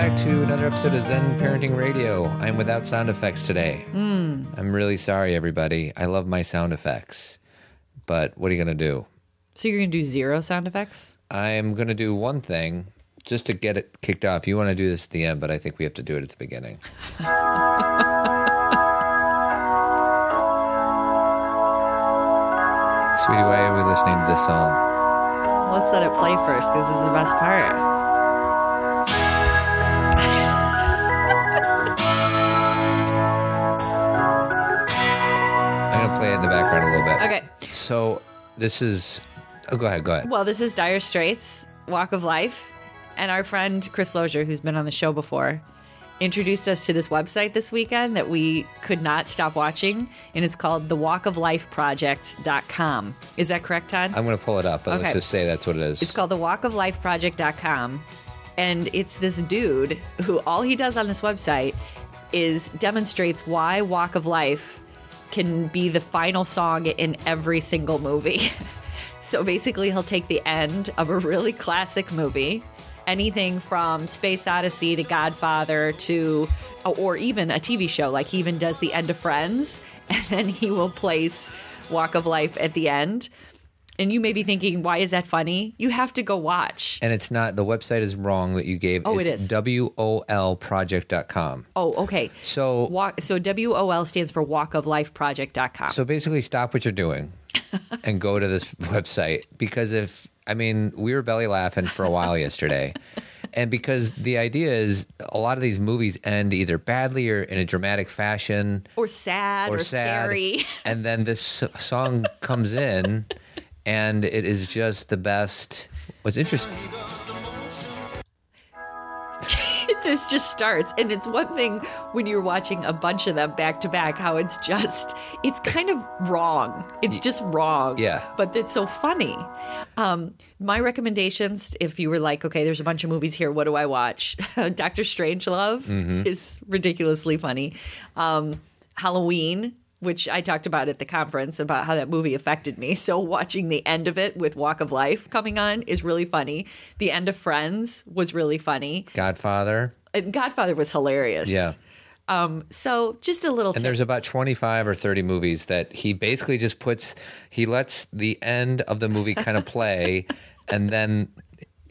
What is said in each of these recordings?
back to another episode of Zen Parenting Radio. I'm without sound effects today. Hmm. I'm really sorry, everybody. I love my sound effects, but what are you going to do? So you're gonna do zero sound effects? I'm going to do one thing just to get it kicked off. You want to do this at the end, but I think we have to do it at the beginning. Sweetie, why are we listening to this song? Let's let it play first because this is the best part. So this is. Oh, go ahead. Go ahead. Well, this is Dire Straits, Walk of Life. And our friend Chris Lozier, who's been on the show before, introduced us to this website this weekend that we could not stop watching. And it's called the walkoflifeproject.com. Is that correct, Todd? I'm going to pull it up, but Okay. let's just say that's what it is. It's called the walkoflifeproject.com. And it's this dude who all he does on this website is demonstrates why Walk of Life can be the final song in every single movie. so basically, he'll take the end of a really classic movie, anything from Space Odyssey to Godfather to, or even a TV show. Like he even does the end of Friends, and then he will place Walk of Life at the end. And you may be thinking, why is that funny? You have to go watch. And it's not, the website is wrong that you gave. Oh, it it's is. WOLproject.com. Oh, okay. So, Walk, so WOL stands for Walk of Life walkoflifeproject.com. so basically, stop what you're doing and go to this website because if, I mean, we were belly laughing for a while yesterday. And because the idea is a lot of these movies end either badly or in a dramatic fashion or sad or, or sad. scary. And then this song comes in and it is just the best. What's interesting. this just starts. And it's one thing when you're watching a bunch of them back to back, how it's just, it's kind of wrong. It's just wrong. Yeah. But it's so funny. Um, my recommendations, if you were like, okay, there's a bunch of movies here, what do I watch? Doctor Strangelove Mm-hmm. is ridiculously funny. Um, Halloween. Which I talked about at the conference about how that movie affected me. So, watching the end of it with Walk of Life coming on is really funny. The end of Friends was really funny. Godfather. And Godfather was hilarious. Yeah. Um, so just a little And tip. there's about 25 or 30 movies that he basically just puts, he lets the end of the movie kind of play and then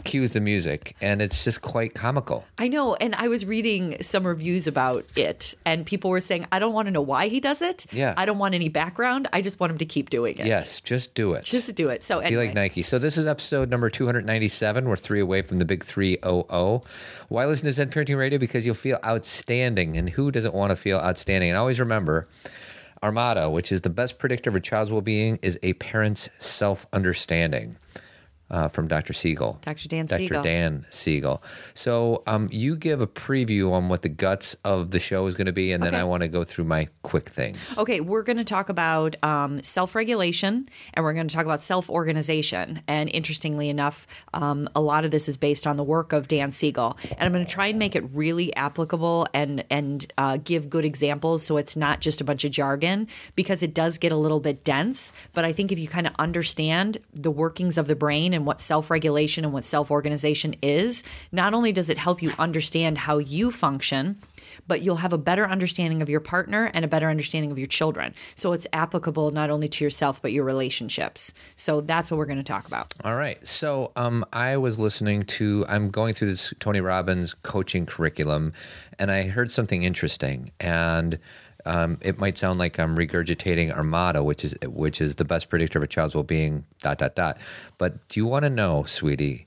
cues the music. And it's just quite comical. I know, and I was reading some reviews about it, and people were saying, "I don't want to know why he does it. Yeah. I don't want any background. I just want him to keep doing it. Yes, just do it. just do it." So Be like Nike. So this is episode number 297. We're three away from the big 300. Why listen to Zen Parenting Radio? Because you'll feel outstanding. And who doesn't want to feel outstanding? And always remember, our motto, which is the best predictor of a child's well-being, is a parent's self-understanding. Uh, from Dr. Siegel. Dr. Dan Dr. Siegel. Dan Siegel. So um, you give a preview on what the guts of the show is going to be, and then Okay. I want to go through my quick things. Okay, we're going to talk about um, self regulation and we're going to talk about self organization. And interestingly enough, um, a lot of this is based on the work of Dan Siegel. And I'm going to try and make it really applicable and, and uh, give good examples so it's not just a bunch of jargon because it does get a little bit dense. But I think if you kind of understand the workings of the brain and what self regulation and what self organization is, not only does it help you understand how you function, but you'll have a better understanding of your partner and a better understanding of your children. So it's applicable not only to yourself, but your relationships. So that's what we're going to talk about. All right. So um, I was listening to, I'm going through this Tony Robbins coaching curriculum, and I heard something interesting. And um, it might sound like I'm regurgitating our motto, which is which is the best predictor of a child's well-being. Dot dot dot. But do you want to know, sweetie?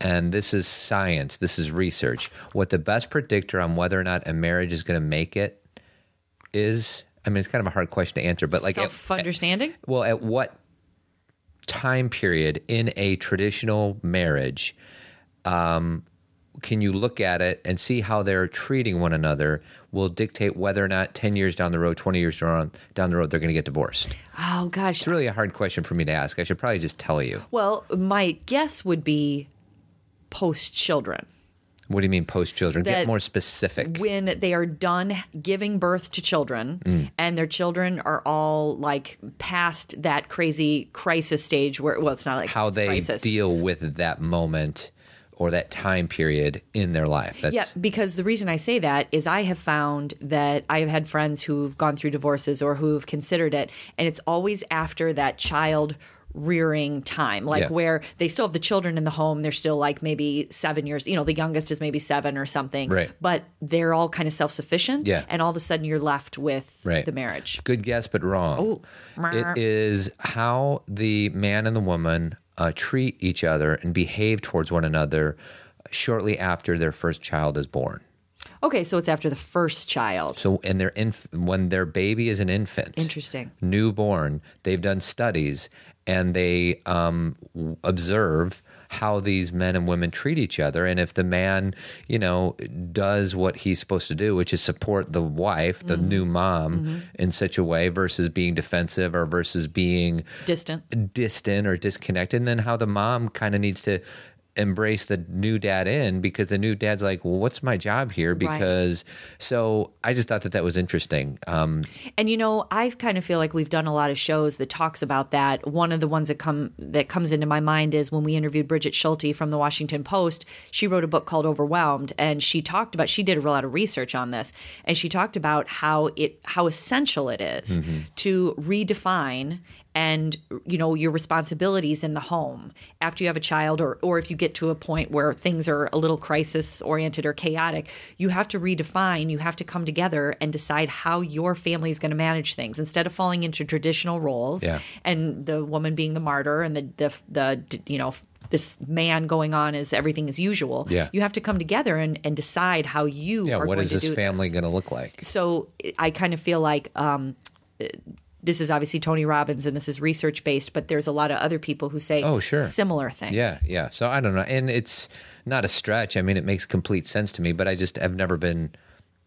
And this is science. This is research. What the best predictor on whether or not a marriage is going to make it is. I mean, it's kind of a hard question to answer, but like, Self understanding? well, at what time period in a traditional marriage um, can you look at it and see how they're treating one another will dictate whether or not 10 years down the road, 20 years down, down the road, they're going to get divorced? Oh, gosh. It's really a hard question for me to ask. I should probably just tell you. Well, my guess would be post children. What do you mean post children? Get more specific. when they are done giving birth to children Mm. and their children are all like past that crazy crisis stage where well it's not like how they crisis. deal with that moment or that time period in their life. That's Yeah, because the reason I say that is I have found that I have had friends who've gone through divorces or who've considered it, and it's always after that child rearing time, like Yeah. where they still have the children in the home. They're still like maybe seven years, you know, the youngest is maybe seven or something. Right. But they're all kind of self sufficient. Yeah. And all of a sudden you're left with Right. the marriage. Good guess, but wrong. Oh. It is how the man and the woman uh, treat each other and behave towards one another shortly after their first child is born. Okay, so it's after the first child. So, and their inf- when their baby is an infant, Interesting. newborn, they've done studies and they um, w- observe how these men and women treat each other. And if the man, you know, does what he's supposed to do, which is support the wife, the mm-hmm. new mom, mm-hmm. in such a way versus being defensive or versus being Distant. distant or disconnected, and then how the mom kind of needs to embrace the new dad in because the new dad's like, well, what's my job here? Because so I just thought that that was interesting. Um, And you know, I kind of feel like we've done a lot of shows that talks about that. One of the ones that come that comes into my mind is when we interviewed Brigid Schulte from the Washington Post. She wrote a book called Overwhelmed, and she talked about she did a lot of research on this, and she talked about how it how essential it is to redefine and you know your responsibilities in the home after you have a child or or if you get to a point where things are a little crisis oriented or chaotic you have to redefine you have to come together and decide how your family is going to manage things instead of falling into traditional roles Yeah. and the woman being the martyr and the the, the you know this man going on as everything is usual Yeah. you have to come together and, and decide how you yeah, are what going is this family going to look like? so I kind of feel like um, this is obviously Tony Robbins and this is research based, but there's a lot of other people who say Oh, sure. similar things. Yeah, yeah. So I don't know, and it's not a stretch. I mean, it makes complete sense to me, but I just have never been.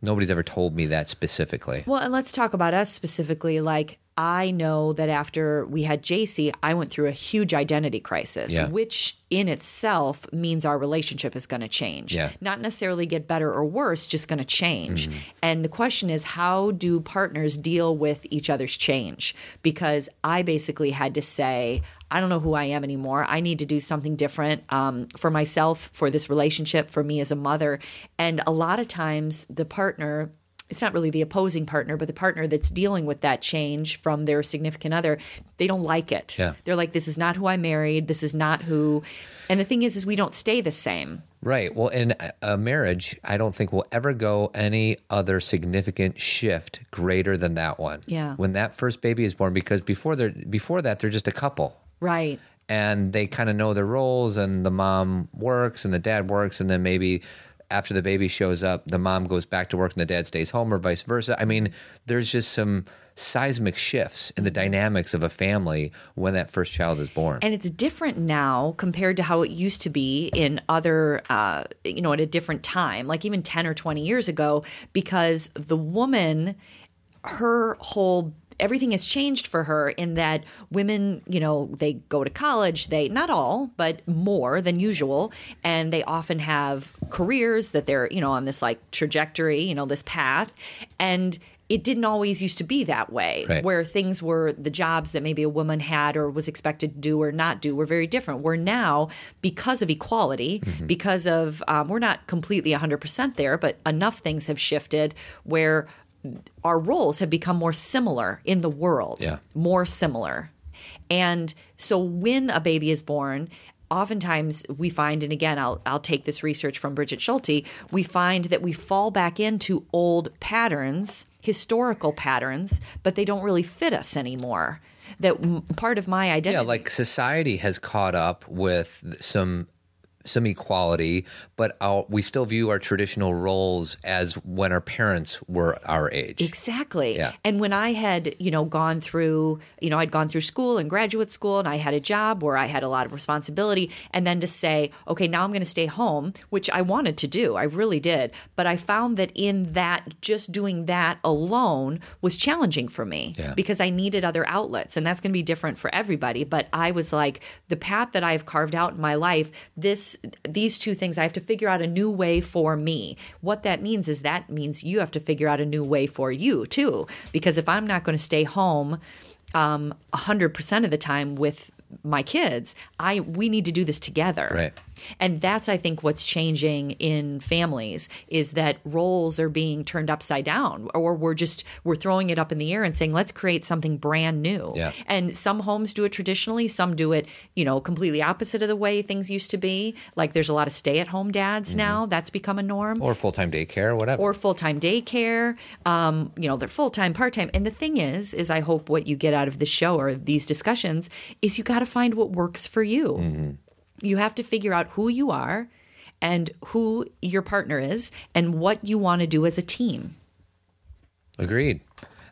Nobody's ever told me that specifically. Well, and let's talk about us specifically. Like, I know that after we had JC, I went through a huge identity crisis, Yeah. which in itself means our relationship is going to change. Yeah. Not necessarily get better or worse, just going to change. And the question is, how do partners deal with each other's change? Because I basically had to say, I don't know who I am anymore. I need to do something different um, for myself, for this relationship, for me as a mother. And a lot of times, the partner it's not really the opposing partner, but the partner that's dealing with that change from their significant other, they don't like it. Yeah. They're like, this is not who I married. This is not who. And the thing is, is we don't stay the same. Right. Well, in a- a marriage, I don't think will ever go any other significant shift greater than that one. Yeah. When that first baby is born, because before they're before that, they're just a couple. Right. and they kind of know their roles and the mom works and the dad works and then maybe after the baby shows up the mom goes back to work and the dad stays home or vice versa. I mean there's just some seismic shifts in the dynamics of a family when that first child is born. And it's different now compared to how it used to be in other, uh, you know, at a different time, like even 10 or 20 years ago, because the woman, her whole everything has changed for her in that women, you know, they go to college, they not all, but more than usual, and they often have careers that they're, you know, on this like trajectory, you know, this path. And it didn't always used to be that way Right. where things were the jobs that maybe a woman had or was expected to do or not do were very different. We're now, because of equality, because of, um, we're not completely 100% there, but enough things have shifted where our roles have become more similar in the world, Yeah. more similar. And so when a baby is born, oftentimes we find, and again, I'll, I'll take this research from Brigid Schulte, we find that we fall back into old patterns, historical patterns, but they don't really fit us anymore. That m- part of my identity. yeah like society has caught up with some some equality but we still view our traditional roles as when our parents were our age Exactly. Yeah. And when I had, you know, gone through, you know, I'd gone through school and graduate school and I had a job where I had a lot of responsibility. And then to say, okay, now I'm going to stay home, which I wanted to do. I really did. But I found that in that, just doing that alone was challenging for me Yeah. because I needed other outlets. And that's going to be different for everybody. But I was like, the path that I've carved out in my life, this, these two things, I have to figure out a new way for me. What that means is that means you have to figure out a new way for you too. Because if I'm not going to stay home um, 100% of the time with my kids, I we need to do this together. Right. And that's, I think, what's changing in families is that roles are being turned upside down, or we're just we're throwing it up in the air and saying, let's create something brand new. Yeah. And some homes do it traditionally, some do it, you know, completely opposite of the way things used to be. Like there's a lot of stay-at-home dads now. That's become a norm Or full time daycare, whatever. or full-time daycare um, you know they're full-time part-time and the thing is is i hope what you get out of the show or these discussions is you got to find what works for you you have to figure out who you are and who your partner is and what you want to do as a team Agreed.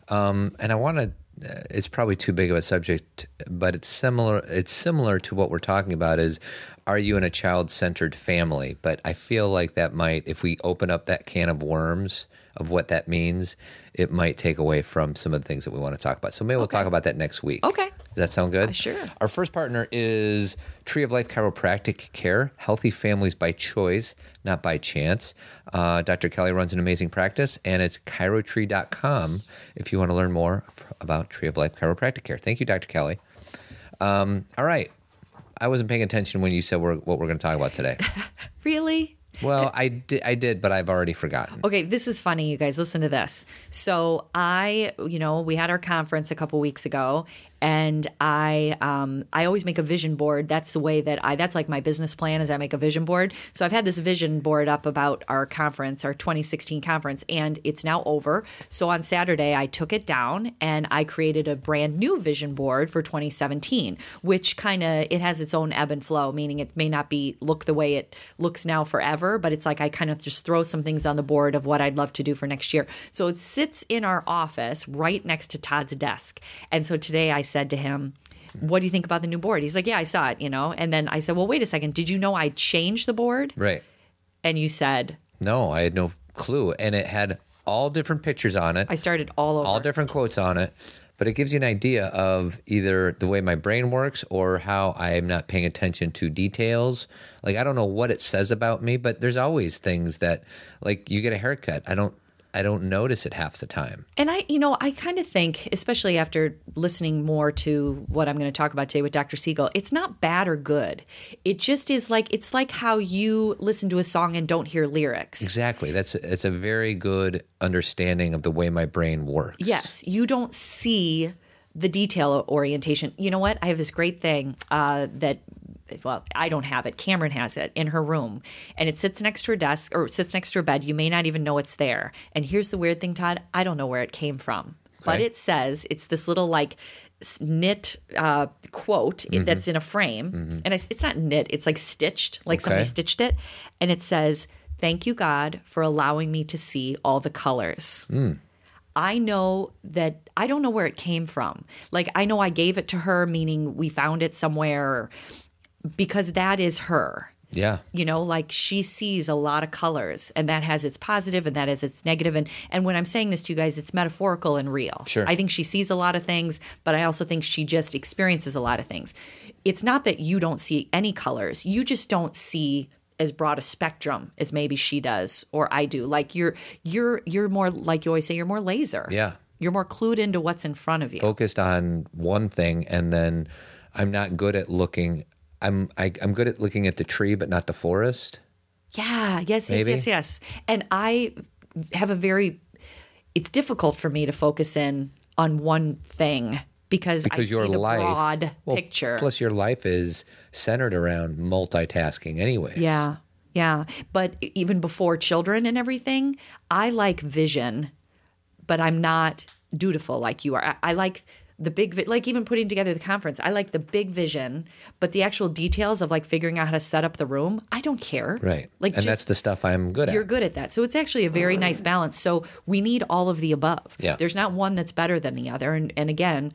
Um, and I want to. Uh, it's probably too big of a subject, but it's similar. It's similar to what we're talking about. Is are you in a child-centered family? But I feel like that might, if we open up that can of worms of what that means, it might take away from some of the things that we want to talk about. So maybe we'll talk about that next week. Okay. Does that sound good? Sure. Our first partner is Tree of Life Chiropractic Care, healthy families by choice, not by chance. Uh, Dr. Kelly runs an amazing practice, and it's chirotree.com if you want to learn more f- about Tree of Life Chiropractic Care. Thank you, Dr. Kelly. Um, all right. I wasn't paying attention when you said we're, what we're going to talk about today. really well, I did, I did, but I've already forgotten. Okay, this is funny, you guys. Listen to this. So I, you know, we had our conference a couple weeks ago, and I, um, I always make a vision board. That's the way that I. That's like my business plan. Is I make a vision board. So I've had this vision board up about our conference, our 2016 conference, and it's now over. So on Saturday, I took it down and I created a brand new vision board for 2017, which kind of it has its own ebb and flow, meaning it may not be look the way it looks now forever, but it's like I kind of just throw some things on the board of what I'd love to do for next year. So it sits in our office right next to Todd's desk. And so today I said to him, what do you think about the new board? He's like, Yeah, I saw it, you know. And then I said, Well, wait a second. Did you know I changed the board? Right. And you said, No, I had no clue. And it had all different pictures on it. I started all over. all different quotes on it, but it gives you an idea of either the way my brain works or how I'm not paying attention to details. Like I don't know what it says about me, but there's always things that like you get a haircut. I don't I don't notice it half the time. And I, you know, I kind of think, especially after listening more to what I'm going to talk about today with Dr. Siegel, it's not bad or good. It just is like it's like how you listen to a song and don't hear lyrics. Exactly. That's it's a very good understanding of the way my brain works. Yes, you don't see the detail orientation. You know what? I have this great thing uh, that. Well, I don't have it. Cameron has it in her room, and it sits next to her desk or sits next to her bed. You may not even know it's there. And here's the weird thing, Todd. I don't know where it came from, but it says it's this little like knit uh, quote Mm-hmm. that's in a frame, and it's, it's not knit. It's like stitched, like somebody stitched it, and it says, "Thank you, God, for allowing me to see all the colors." I know that I don't know where it came from. Like I know I gave it to her, meaning we found it somewhere, because that is her. Yeah. You know, like she sees a lot of colors, and that has its positive and that has its negative. And and when I'm saying this to you guys, it's metaphorical and real. Sure. I think she sees a lot of things, but I also think she just experiences a lot of things. It's not that you don't see any colors; you just don't see as broad a spectrum as maybe she does or I do. Like you're you're you're more like you always say, you're more laser. Yeah. You're more clued into what's in front of you. Focused on one thing and then I'm not good at looking I'm I, I'm good at looking at the tree but not the forest. Yeah, yes, yes, Maybe. yes, yes. And I have a very it's difficult for me to focus in on one thing because, because I your see the life broad well, picture. Plus, your life is centered around multitasking, anyways. yeah. Yeah. But even before children and everything, I like vision, but I'm not dutiful like you are. I, I like the big, vi- like even putting together the conference, I like the big vision, but the actual details of like figuring out how to set up the room, I don't care. right. Like and just, that's the stuff I'm good at. You're good at that. So it's actually a very nice balance. So we need all of the above. Yeah. There's not one that's better than the other. And, and again,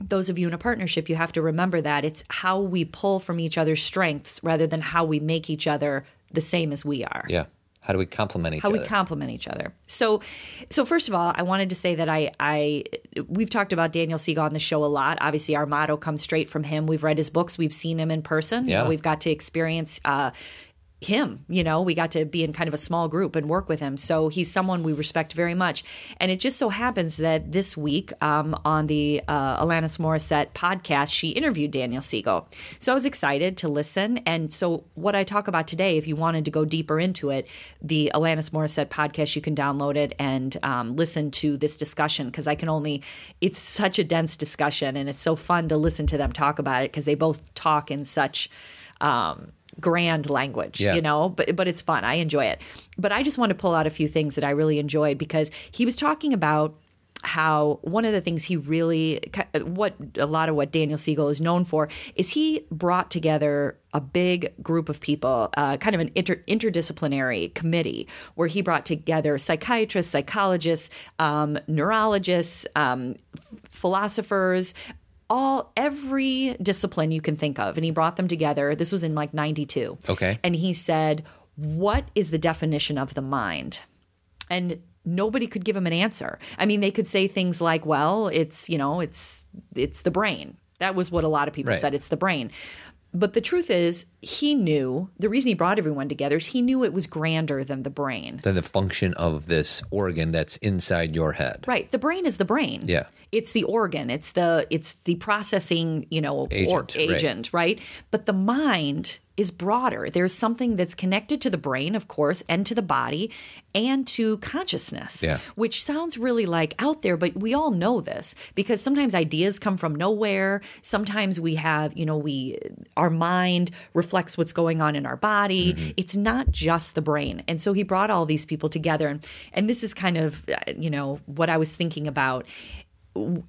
those of you in a partnership, you have to remember that it's how we pull from each other's strengths rather than how we make each other the same as we are. Yeah. How do we complement each How other? we complement each other. So, so first of all, I wanted to say that I, I, we've talked about Daniel Siegel on the show a lot. Obviously, our motto comes straight from him. We've read his books. We've seen him in person. Yeah. we've got to experience uh, him. You know, we got to be in kind of a small group and work with him. So he's someone we respect very much. And it just so happens that this week um, on the uh, Alanis Morissette podcast, she interviewed Daniel Siegel. So I was excited to listen. And so what I talk about today, if you wanted to go deeper into it, the Alanis Morissette podcast, you can download it and um, listen to this discussion because I can only, it's such a dense discussion and it's so fun to listen to them talk about it because they both talk in such. Um, grand language, Yeah. you know, but but it's fun. I enjoy it. But I just want to pull out a few things that I really enjoyed because he was talking about how one of the things he really what a lot of what Daniel Siegel is known for is he brought together a big group of people, uh, kind of an inter- interdisciplinary committee where he brought together psychiatrists, psychologists, um, neurologists, um, philosophers, all every discipline you can think of. And he brought them together. This was in like 92 Okay. and he said what is the definition of the mind? And nobody could give him an answer. I mean they could say things like well it's you know it's it's the brain. That was what a lot of people Right. said it's the brain but the truth is he knew the reason he brought everyone together is he knew it was grander than the brain Than the function of this organ that's inside your head. Right. The brain is the brain. Yeah. It's the organ. It's the it's the processing, you know, Agent, or, right. agent, right? But the mind is broader. There's something that's connected to the brain, of course, and to the body and to consciousness. Yeah. Which sounds really like out there, but we all know this because sometimes ideas come from nowhere. Sometimes we have, you know, we our mind reflects what's going on in our body. Mm-hmm. It's not just the brain. And so he brought all these people together and and this is kind of uh, you know what I was thinking about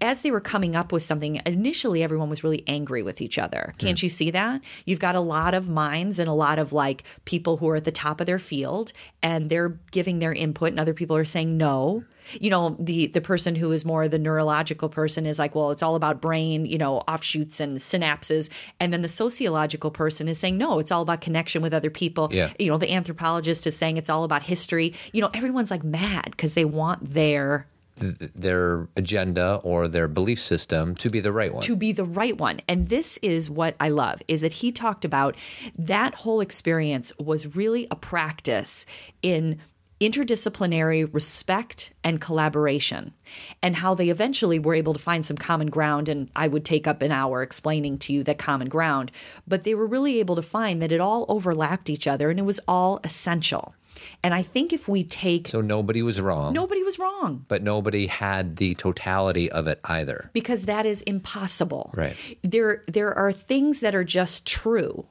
as they were coming up with something, initially everyone was really angry with each other. Can't hmm. you see that? You've got a lot of minds and a lot of like people who are at the top of their field and they're giving their input and other people are saying no. You know, the the person who is more the neurological person is like, well, it's all about brain, you know, offshoots and synapses. And then the sociological person is saying, no, it's all about connection with other people. Yeah. You know, the anthropologist is saying it's all about history. You know, everyone's like mad because they want their Th- their agenda or their belief system to be the right one. to be the right one. And this is what I love is that he talked about that whole experience was really a practice in interdisciplinary respect and collaboration and how they eventually were able to find some common ground and I would take up an hour explaining to you that common ground but they were really able to find that it all overlapped each other and it was all essential. And I think if we take so nobody was wrong, nobody was wrong but nobody had the totality of it either. because that is impossible. Right. There there are things that are just true.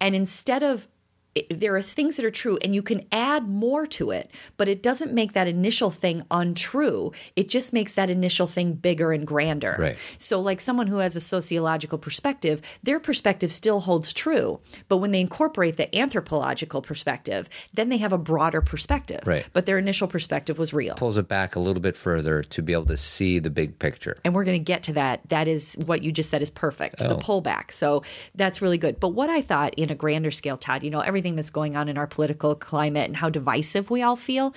And instead of there are things that are true and you can add more to it, but it doesn't make that initial thing untrue. It just makes that initial thing bigger and grander. Right. So like someone who has a sociological perspective, their perspective still holds true, but when they incorporate the anthropological perspective, then they have a broader perspective. Right. But their initial perspective was real. Pulls it back a little bit further to be able to see the big picture. and we're going to get to that. That is what you just said is perfect. The Oh. pullback. So that's really good. But what I thought in a grander scale, Todd, you know, everything that's going on in our political climate and how divisive we all feel,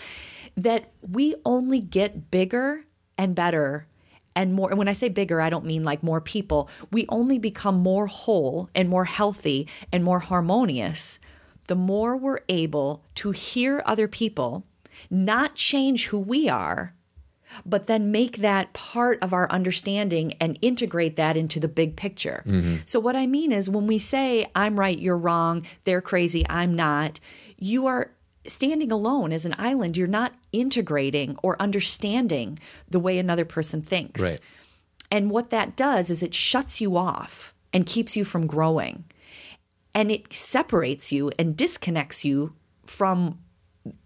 that we only get bigger and better and more. And when I say bigger, I don't mean like more people. We only become more whole and more healthy and more harmonious the more we're able to hear other people, not change who we are, but then make that part of our understanding and integrate that into the big picture. Mm-hmm. So, what I mean is when we say, I'm right, you're wrong, they're crazy, I'm not, you are standing alone as an island. You're not integrating or understanding the way another person thinks. Right. And what that does is it shuts you off and keeps you from growing. And it separates you and disconnects you from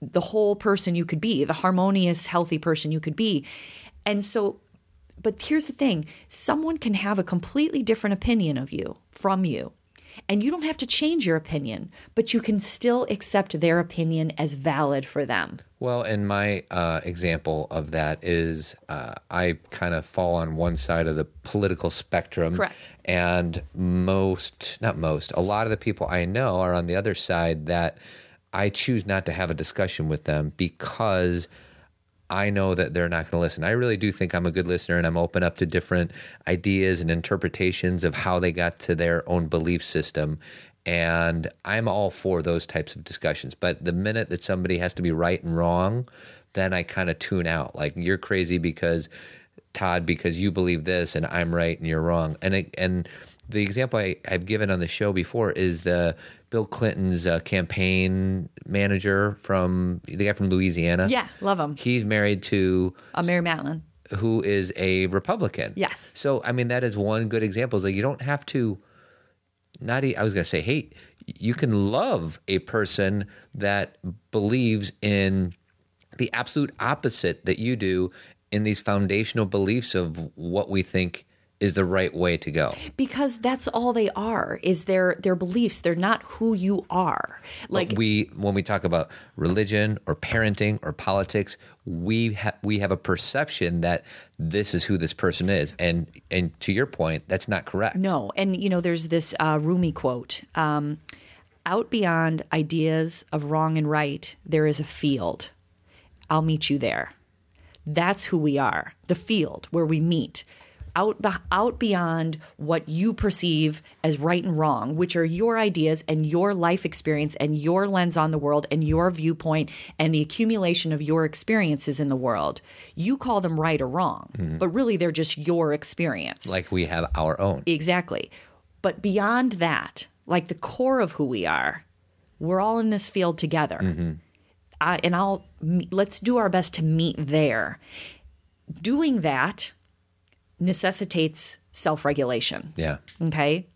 the whole person you could be, the harmonious, healthy person you could be. And so, but here's the thing someone can have a completely different opinion of you from you. And you don't have to change your opinion, but you can still accept their opinion as valid for them. Well, and my uh, example of that is uh, I kind of fall on one side of the political spectrum. Correct. And most, not most, a lot of the people I know are on the other side that I choose not to have a discussion with them because I know that they're not going to listen. I really do think I'm a good listener and I'm open up to different ideas and interpretations of how they got to their own belief system. And I'm all for those types of discussions. But the minute that somebody has to be right and wrong, then I kind of tune out. Like you're crazy because Todd, because you believe this and I'm right and you're wrong. And it, and the example I, I've given on the show before is the Bill Clinton's uh, campaign manager from the guy from Louisiana. Yeah, love him. He's married to Uh, Mary Matlin. who is a Republican. Yes. So I mean that is one good example. Is like you don't have to. Not I was going to say hate. You can love a person that believes in the absolute opposite that you do in these foundational beliefs of what we think is the right way to go. because that's all they are is their their beliefs. They're not who you are. Like we when we talk about religion or parenting or politics, we ha- we have a perception that this is who this person is, and and to your point, that's not correct. no. And you know there's this uh, rumi quote um, out beyond ideas of wrong and right there is a field. I'll meet you there. That's who we are. The field where we meet out out beyond what you perceive as right and wrong which are your ideas and your life experience and your lens on the world and your viewpoint and the accumulation of your experiences in the world you call them right or wrong mm-hmm. but really they're just your experience Like we have our own. Exactly. But beyond that, like the core of who we are, we're all in this field together. Mm-hmm. I, and I'll let's do our best to meet there. Doing that necessitates self-regulation. Yeah, Okay.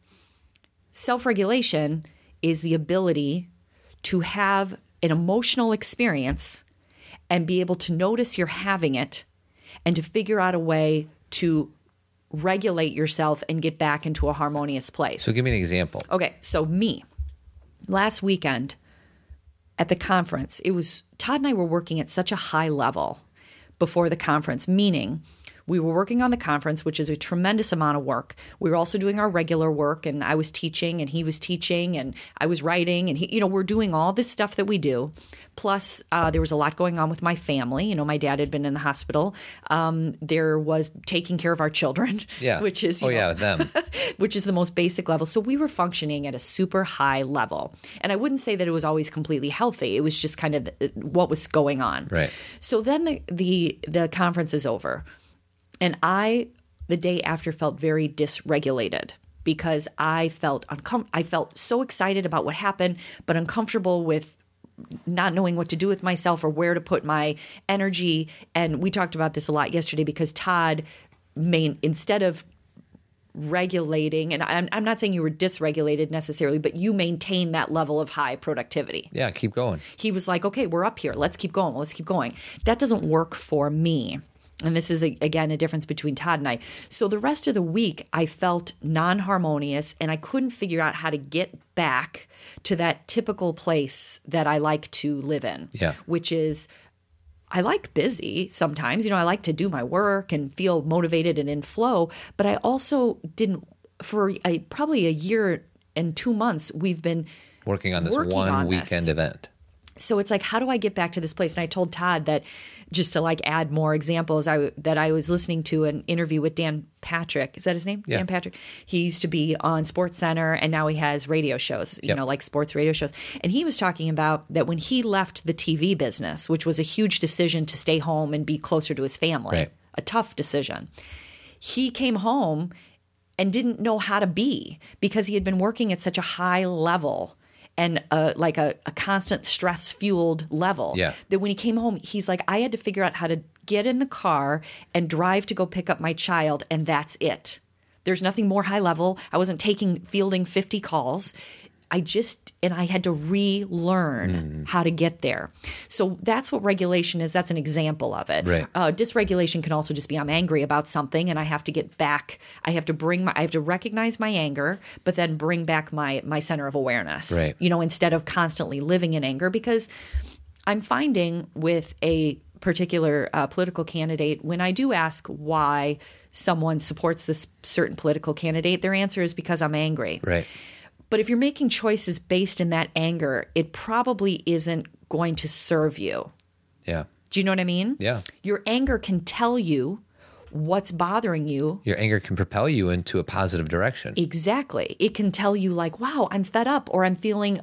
Self regulation is the ability to have an emotional experience and be able to notice you're having it and to figure out a way to regulate yourself and get back into a harmonious place. So give me an example. Okay, so me, last weekend at the conference, it was Todd and I were working at such a high level before the conference, meaning we were working on the conference, which is a tremendous amount of work. We were also doing our regular work, and I was teaching, and he was teaching, and I was writing, and he, you know, we're doing all this stuff that we do. Plus, uh, there was a lot going on with my family. You know, my dad had been in the hospital. Um, there was taking care of our children, Yeah. which is oh know, yeah, them. which is the most basic level. So we were functioning at a super high level. And I wouldn't say that it was always completely healthy. It was just kind of the, what was going on. Right. So then the, the the conference is over. And I the day after felt very dysregulated because I felt uncom- I felt so excited about what happened but uncomfortable with not knowing what to do with myself or where to put my energy. And we talked about this a lot yesterday because Todd main instead of regulating and I'm, I'm not saying you were dysregulated necessarily but you maintain that level of high productivity. Yeah, keep going. he was like okay we're up here. Let's keep going. Let's keep going. That doesn't work for me and this is a, again a difference between todd and i so the rest of the week i felt non-harmonious and i couldn't figure out how to get back to that typical place that i like to live in Yeah. which is I like busy sometimes. You know, I like to do my work and feel motivated and in flow, but I also didn't for a, probably a year and 2 months we've been Working on this Working one on this. weekend event. so it's like how do I get back to this place? And I told Todd that just to like add more examples, I that I was listening to an interview with Dan Patrick. Is that his name? Yeah. Dan Patrick. He used to be on Sports Center and now he has radio shows, you Yep. know, like sports radio shows. And he was talking about that when he left the TV business, which was a huge decision to stay home and be closer to his family. Right. A tough decision. He came home and didn't know how to be because he had been working at such a high level and uh, like a, a constant stress fueled level Yeah. that when he came home he's like i had to figure out how to get in the car and drive to go pick up my child and that's it. There's nothing more high level. I wasn't taking fielding 50 calls i just and i had to relearn Mm-hmm. how to get there so that's what regulation is that's an example of it Right. uh, dysregulation can also just be I'm angry about something and I have to get back. I have to bring my I have to recognize my anger, but then bring back my my center of awareness. Right. You know, instead of constantly living in anger, because I'm finding with a particular uh, political candidate when I do ask why someone supports this certain political candidate, their answer is because I'm angry. Right. But if you're making choices based in that anger, it probably isn't going to serve you. Yeah. Do you know what I mean? Yeah. Your anger can tell you what's bothering you. Your anger can propel you into a positive direction. Exactly. It can tell you, like, wow, I'm fed up, or I'm feeling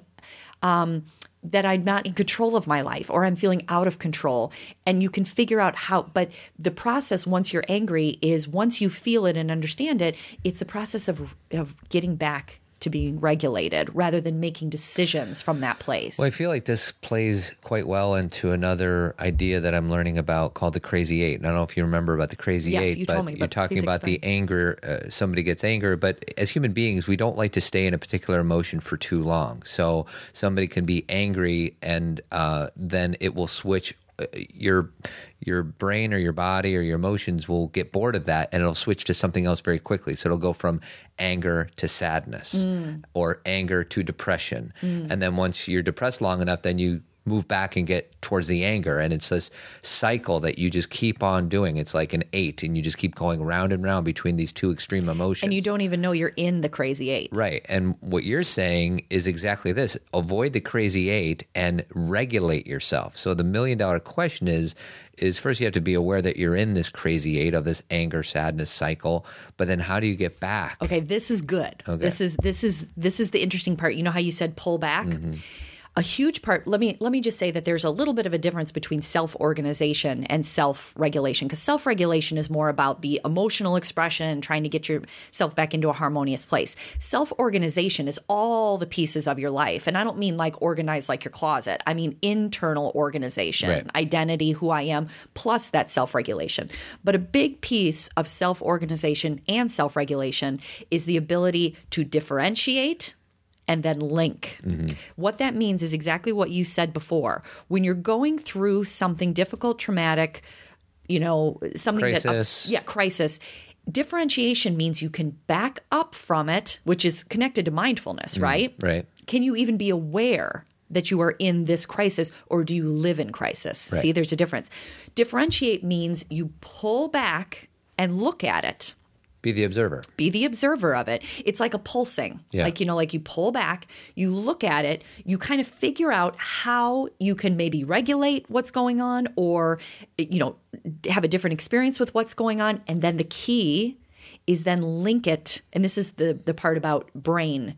um, that I'm not in control of my life, or I'm feeling out of control. And you can figure out how, but the process once you're angry is once you feel it and understand it, it's the process of, of getting back to being regulated rather than making decisions from that place. Well, I feel like this plays quite well into another idea that I'm learning about called the crazy eight. And I don't know if you remember about the crazy Yes, eight, you but told me, you're talking about the anger. Uh, somebody gets anger, but as human beings, we don't like to stay in a particular emotion for too long. So somebody can be angry, and uh, then it will switch. Your your brain or your body or your emotions will get bored of that and it'll switch to something else very quickly. So it'll go from anger to sadness mm. or anger to depression. Mm. And then once you're depressed long enough, then you move back and get towards the anger. And it's this cycle that you just keep on doing. It's like an eight, and you just keep going round and round between these two extreme emotions. and you don't even know you're in the crazy eight. Right. And what you're saying is exactly this avoid the crazy eight and regulate yourself. So the million dollar question is is first you have to be aware that you're in this crazy eight of this anger sadness cycle, but then how do you get back? Okay, this is good. Okay. This is this is this is the interesting part. You know how you said pull back? Mm-hmm. A huge part. Let me let me just say that there's a little bit of a difference between self-organization and self-regulation because self-regulation is more about the emotional expression, trying to get yourself back into a harmonious place. Self-organization is all the pieces of your life, and I don't mean like organized like your closet. I mean internal organization, Right. identity, who I am, plus that self regulation. But a big piece of self organization and self regulation is the ability to differentiate and then link. Mm-hmm. What that means is exactly what you said before. When you're going through something difficult, traumatic, you know, something that Crisis. ups, yeah, crisis. Differentiation means you can back up from it, which is connected to mindfulness, mm-hmm. right? right. Can you even be aware that you are in this crisis or do you live in crisis? See, there's a difference. Differentiate means you pull back and look at it. Be the observer. Be the observer of it. It's like a pulsing. Yeah. Like, you know, like you pull back, you look at it, you kind of figure out how you can maybe regulate what's going on or, you know, have a different experience with what's going on. And then the key is then link it. And this is the, the part about brain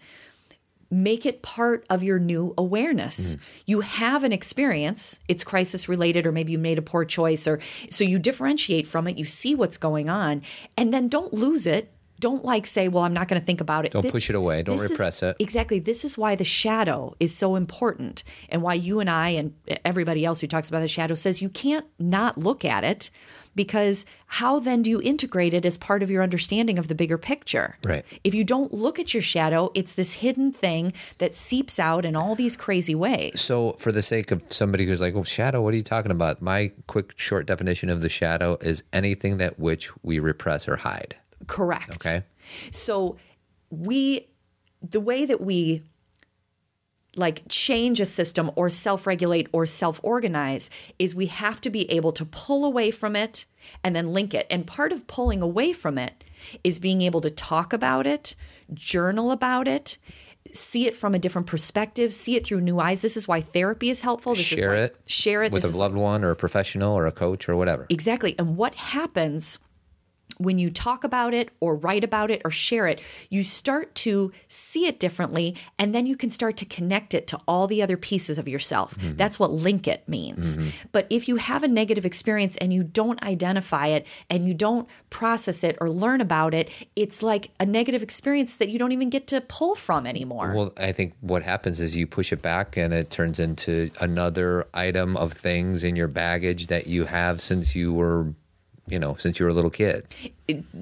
make it part of your new awareness. Mm-hmm. You have an experience, it's crisis related, or maybe you made a poor choice, or so you differentiate from it, you see what's going on, and then don't lose it. Don't like say, well, I'm not going to think about it. Don't push it away. Don't this is- repress it. Exactly. This is why the shadow is so important and why you and I and everybody else who talks about the shadow says you can't not look at it because how then do you integrate it as part of your understanding of the bigger picture? Right. If you don't look at your shadow, it's this hidden thing that seeps out in all these crazy ways. So, for the sake of somebody who's like, "Well, shadow, what are you talking about?" My quick, short definition of the shadow is anything that which we repress or hide. Correct. Okay. So we the way that we like change a system or self-regulate or self-organize is we have to be able to pull away from it and then link it. And part of pulling away from it is being able to talk about it, journal about it, see it from a different perspective, see it through new eyes. This is why therapy is helpful. This is Share why, it Share it with This a is loved one or a professional or a coach or whatever. Exactly. And what happens when you talk about it or write about it or share it, you start to see it differently and then you can start to connect it to all the other pieces of yourself. Mm-hmm. That's what link it means. Mm-hmm. But if you have a negative experience and you don't identify it and you don't process it or learn about it, it's like a negative experience that you don't even get to pull from anymore. Well, I think what happens is you push it back and it turns into another item of things in your baggage that you have since you were, you know, since you were a little kid.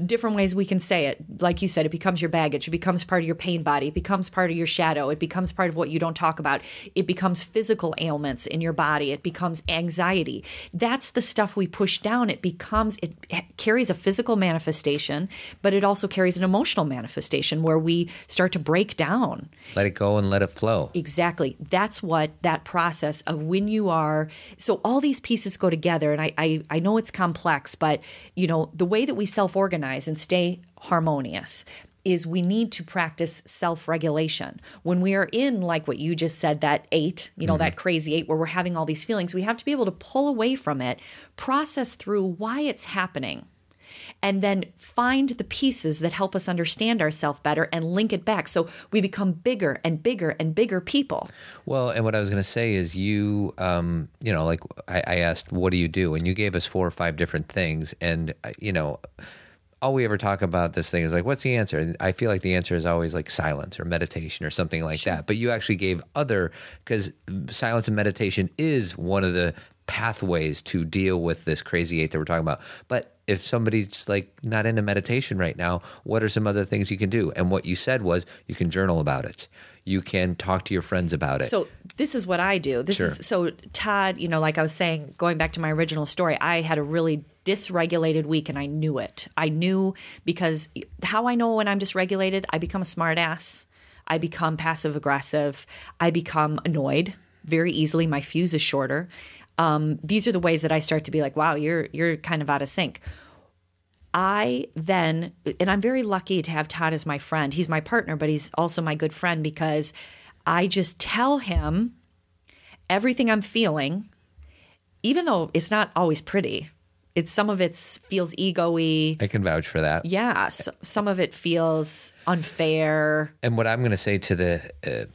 Different ways we can say it. Like you said, it becomes your baggage. It becomes part of your pain body. It becomes part of your shadow. It becomes part of what you don't talk about. It becomes physical ailments in your body. It becomes anxiety. That's the stuff we push down. It becomes, it carries a physical manifestation, but it also carries an emotional manifestation where we start to break down. Let it go and let it flow. Exactly. That's what that process of when you are so all these pieces go together and I I, I know it's complex, but you know, the way that we self-organize and stay harmonious is we need to practice self-regulation. When we are in like what you just said that 8, you know, that crazy 8 where we're having all these feelings, we have to be able to pull away from it, process through why it's happening and then find the pieces that help us understand ourselves better and link it back so we become bigger and bigger and bigger people. Well, and what I was going to say is you, um, you know, like I, I asked, what do you do? And you gave us four or five different things. And, uh, you know, all we ever talk about this thing is like, what's the answer? And I feel like the answer is always like silence or meditation or something like that. But you actually gave other, because silence and meditation is one of the pathways to deal with this crazy eight that we're talking about. But if somebody's like not into meditation right now, what are some other things you can do? And what you said was you can journal about it. You can talk to your friends about it. So this is what I do. This Sure. is so Todd, you know, like I was saying, going back to my original story, I had a really dysregulated week and I knew it. I knew because how I know when I'm dysregulated, I become a smart ass. I become passive aggressive. I become annoyed very easily. My fuse is shorter. Um, these are the ways that I start to be like, wow, you're you're kind of out of sync. I then, and I'm very lucky to have Todd as my friend. He's my partner, but he's also my good friend because I just tell him everything I'm feeling, even though it's not always pretty. It's some of it feels ego-y. I can vouch for that. Yeah, s some of it feels unfair. And what I'm going to say to the uh,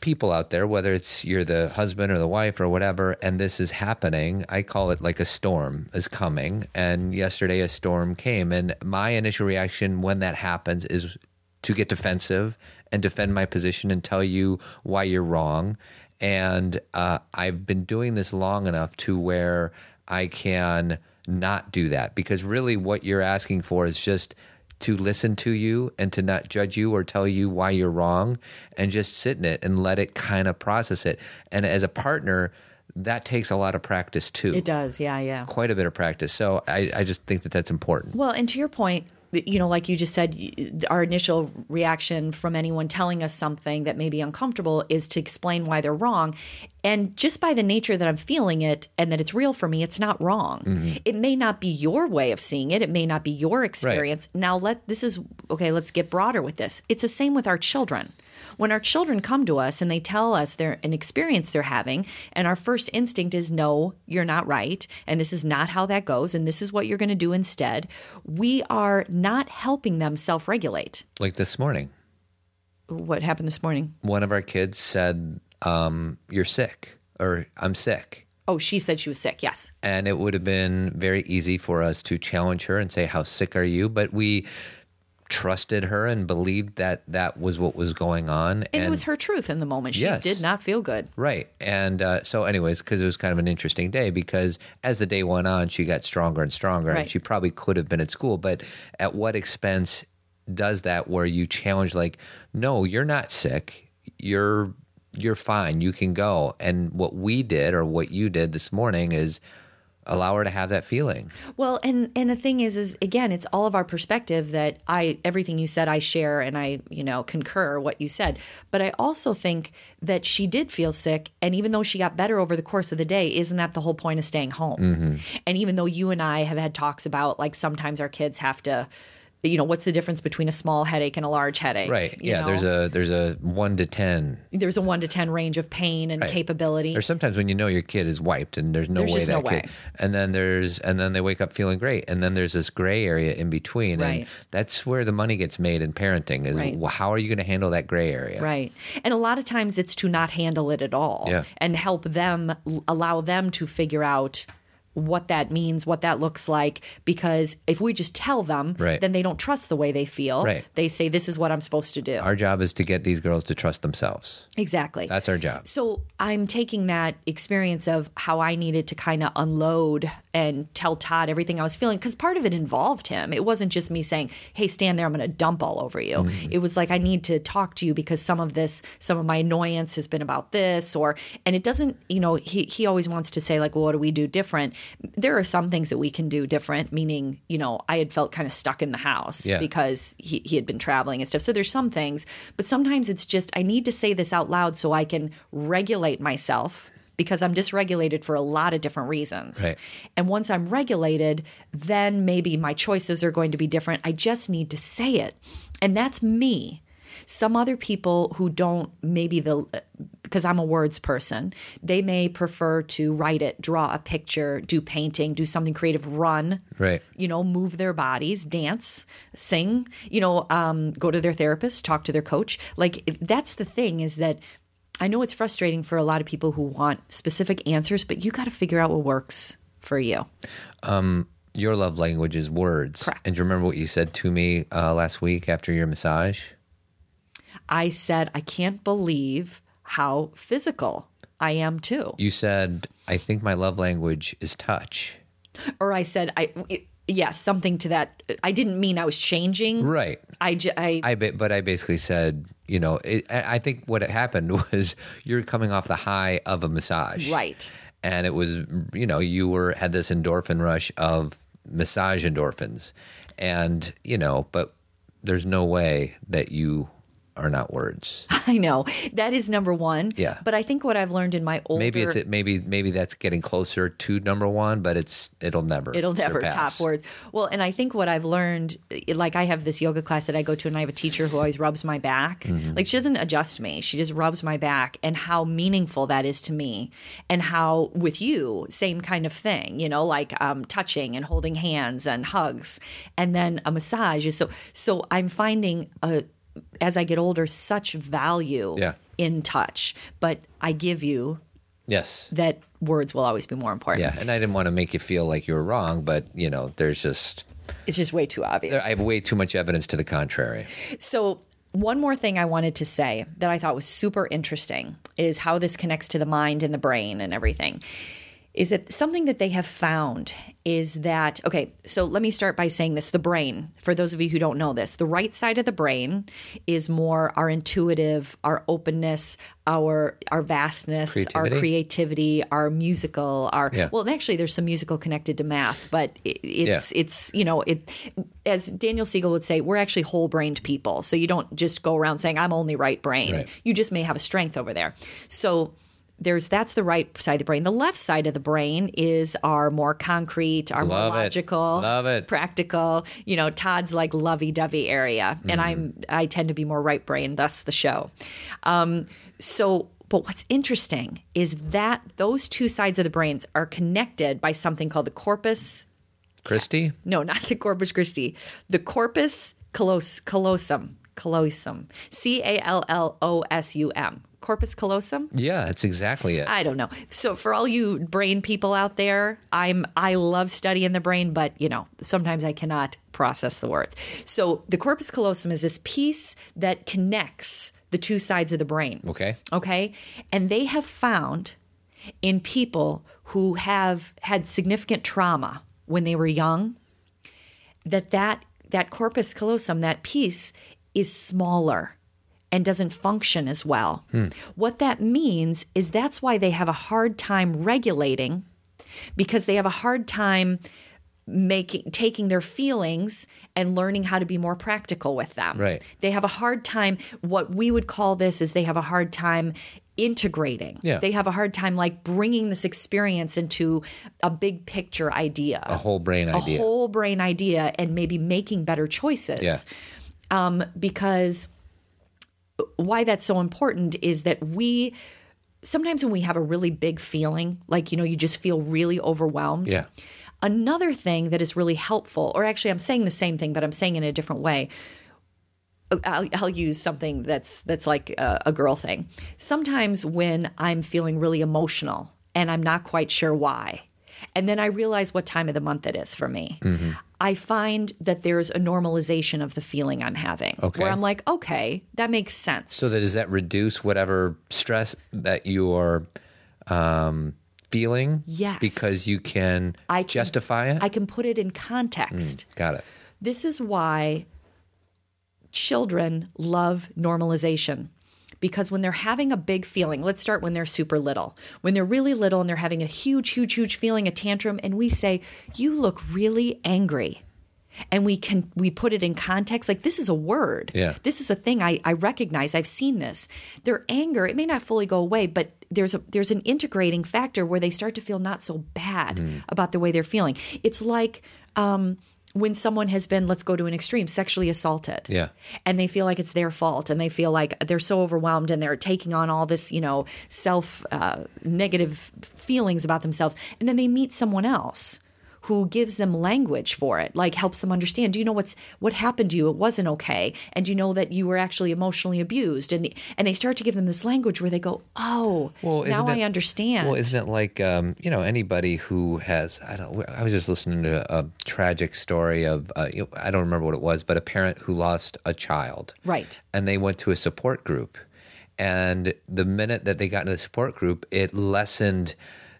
people out there, whether it's you're the husband or the wife or whatever, and this is happening, I call it like a storm is coming. And yesterday a storm came. And my initial reaction when that happens is to get defensive and defend my position and tell you why you're wrong. And uh, I've been doing this long enough to where I can not do that because really what you're asking for is just to listen to you and to not judge you or tell you why you're wrong and just sit in it and let it kind of process it. And as a partner, that takes a lot of practice too. It does, yeah, yeah. Quite a bit of practice. So I, I just think that that's important. Well, and to your point, you know, like you just said, our initial reaction from anyone telling us something that may be uncomfortable is to explain why they're wrong. And just by the nature that I'm feeling it and that it's real for me, it's not wrong. Mm-hmm. It may not be your way of seeing it. It may not be your experience. Now, let this is okay, let's get broader with this. It's the same with our children. When our children come to us and they tell us they're an experience they're having, and our first instinct is, no, you're not right, and this is not how that goes, and this is what you're going to do instead, we are not helping them self regulate. Like this morning, What happened this morning? one of our kids said, um, You're sick, or I'm sick. Oh, she said she was sick. Yes. And it would have been very easy for us to challenge her and say, How sick are you? But we trusted her and believed that that was what was going on. And, it was her truth in the moment. She Yes. did not feel good. Right. And uh, so, anyways, because it was kind of an interesting day, because as the day went on, she got stronger and stronger, Right. and she probably could have been at school. But at what expense does that where you challenge, like, no, you're not sick. You're you're fine. You can go. And what we did, or what you did this morning, is allow her to have that feeling. Well, and and the thing is, is again, it's all of our perspective that I everything you said I share and I you know concur what you said. But I also think that she did feel sick, and even though she got better over the course of the day, isn't that the whole point of staying home? Mm-hmm. And even though you and I have had talks about like sometimes our kids have to. You know what's the difference between a small headache and a large headache? Right. Yeah. know? There's a there's a one to ten. there's a one to ten range of pain and capability. Or sometimes when you know your kid is wiped and there's no There's way that no kid way. and then there's and then they wake up feeling great and then there's this gray area in between Right. and that's where the money gets made in parenting is Right. well, how are you going to handle that gray area Right. And a lot of times it's to not handle it at all Yeah. and help them, allow them to figure out what that means, what that looks like. Because if we just tell them, Right. then they don't trust the way they feel. Right. They say, this is what I'm supposed to do. our job is to get these girls to trust themselves exactly. that's our job So I'm taking that experience of how I needed to kind of unload and tell Todd everything I was feeling because part of it involved him. It wasn't just me saying, "Hey, stand there, I'm going to dump all over you." Mm-hmm. It was like I need to talk to you because some of this, some of my annoyance has been about this, or and it doesn't. You know, he he always wants to say like, well, "What do we do different?" There are some things that we can do different. Meaning, you know, I had felt kind of stuck in the house Yeah. because he he had been traveling and stuff. So there's some things, but sometimes it's just I need to say this out loud so I can regulate myself because I'm dysregulated for a lot of different reasons. Right. And once I'm regulated, then maybe my choices are going to be different. I just need to say it. And that's me. Some other people who don't maybe the because I'm a words person. They may prefer to write it, draw a picture, do painting, do something creative, run, Right. you know, move their bodies, dance, sing, you know, um, go to their therapist, talk to their coach. Like that's the thing is that I know it's frustrating for a lot of people who want specific answers, but you got to figure out what works for you. Um, Your love language is words. Correct. And do you remember what you said to me uh, last week after your massage? I said, I can't believe how physical I am too. You said, I think my love language is touch. Or I said, I, yes, something to that. I didn't mean I was changing. Right. I, I, I but I basically said, you know, it, I I think what happened was you're coming off the high of a massage, right. And it was, you know, you were had this endorphin rush of massage endorphins, and you know, but there's no way that you are not words. I know that is number one. Yeah. But I think what I've learned in my older Maybe it's maybe maybe that's getting closer to number one, but it's it'll never It'll never surpass. top words. Well, and I think what I've learned, like I have this yoga class that I go to, and I have a teacher who always rubs my back. Mm-hmm. Like she doesn't adjust me; she just rubs my back, and how meaningful that is to me, and how with you, same kind of thing. You know, like um, touching and holding hands and hugs, and then a massage is so. So I'm finding a, as I get older, such value Yeah. in touch, but I give you Yes. that words will always be more important. Yeah, and I didn't want to make you feel like you were wrong, but you know, there's just It's just way too obvious. I have way too much evidence to the contrary. So, one more thing I wanted to say that I thought was super interesting is how this connects to the mind and the brain and everything. Is that something that they have found is that, okay, so let me start by saying this the brain, for those of you who don't know this, the right side of the brain is more our intuitive, our openness, our our vastness, our Creativity? creativity, our musical, our Yeah. well, actually there's some musical connected to math, but it, it's Yeah. it's you know it as Daniel Siegel would say, we're actually whole brained people. So you don't just go around saying I'm only right brain. Right. You just may have a strength over there. So there's that's the right side of the brain. The left side of the brain is our more concrete, our Love more it. logical, Love it. practical. You know, Todd's like lovey dovey area, and Mm-hmm. I'm I tend to be more right brain. Thus the show. Um, so. But what's interesting is that those two sides of the brains are connected by something called the corpus Christi? no, not the Corpus Christi. The Corpus callos- callosum. Callosum. C A L L O S U M. Corpus callosum? Yeah, that's exactly it. I don't know. So for all you brain people out there, I'm I love studying the brain, but you know, sometimes I cannot process the words. So the corpus callosum is this piece that connects the two sides of the brain. okay. Okay. And they have found in people who have had significant trauma when they were young that that, that corpus callosum, that piece, is smaller and doesn't function as well. What that means is that's why they have a hard time regulating because they have a hard time making taking their feelings and learning how to be more practical with them. Right. They have a hard time what we would call this is they have a hard time integrating. Yeah. They have a hard time like bringing this experience into a big picture idea. A whole brain idea, a whole brain idea and maybe making better choices. Yeah. Um, because why that's so important is that we sometimes when we have a really big feeling, like you know, you just feel really overwhelmed. yeah. Another thing that is really helpful, or actually, I'm saying the same thing, but I'm saying it in a different way. I'll, I'll use something that's that's like a, a girl thing. Sometimes when I'm feeling really emotional and I'm not quite sure why, and then I realize what time of the month it is for me, Mm-hmm. I find that there's a normalization of the feeling I'm having, Okay. where I'm like, okay, that makes sense. So that does that reduce whatever stress that you are um, feeling? Yes. Because you can, I can- justify it? I can put it in context. Got it. This is why children love normalization. Because when they're having a big feeling, let's start when they're super little. When they're really little and they're having a huge, huge, huge feeling, a tantrum, and we say, You look really angry. And we can we put it in context like this is a word. Yeah. This is a thing I, I recognize. I've seen this. Their anger, it may not fully go away, but there's a there's an integrating factor where they start to feel not so bad about the way they're feeling. It's like um, when someone has been, let's go to an extreme, sexually assaulted. Yeah. And they feel like it's their fault and they feel like they're so overwhelmed and they're taking on all this, you know, self uh, negative feelings about themselves. And then they meet someone else who gives them language for it, like helps them understand. Do you know what's what happened to you? It wasn't okay, and you know that you were actually emotionally abused, and and they start to give them this language where they go, "Oh, Well, now isn't I understand." Well, isn't it like um, you know anybody who has I don't I was just listening to a tragic story of uh, I don't remember what it was, but a parent who lost a child, Right. And they went to a support group, and the minute that they got into the support group, it lessened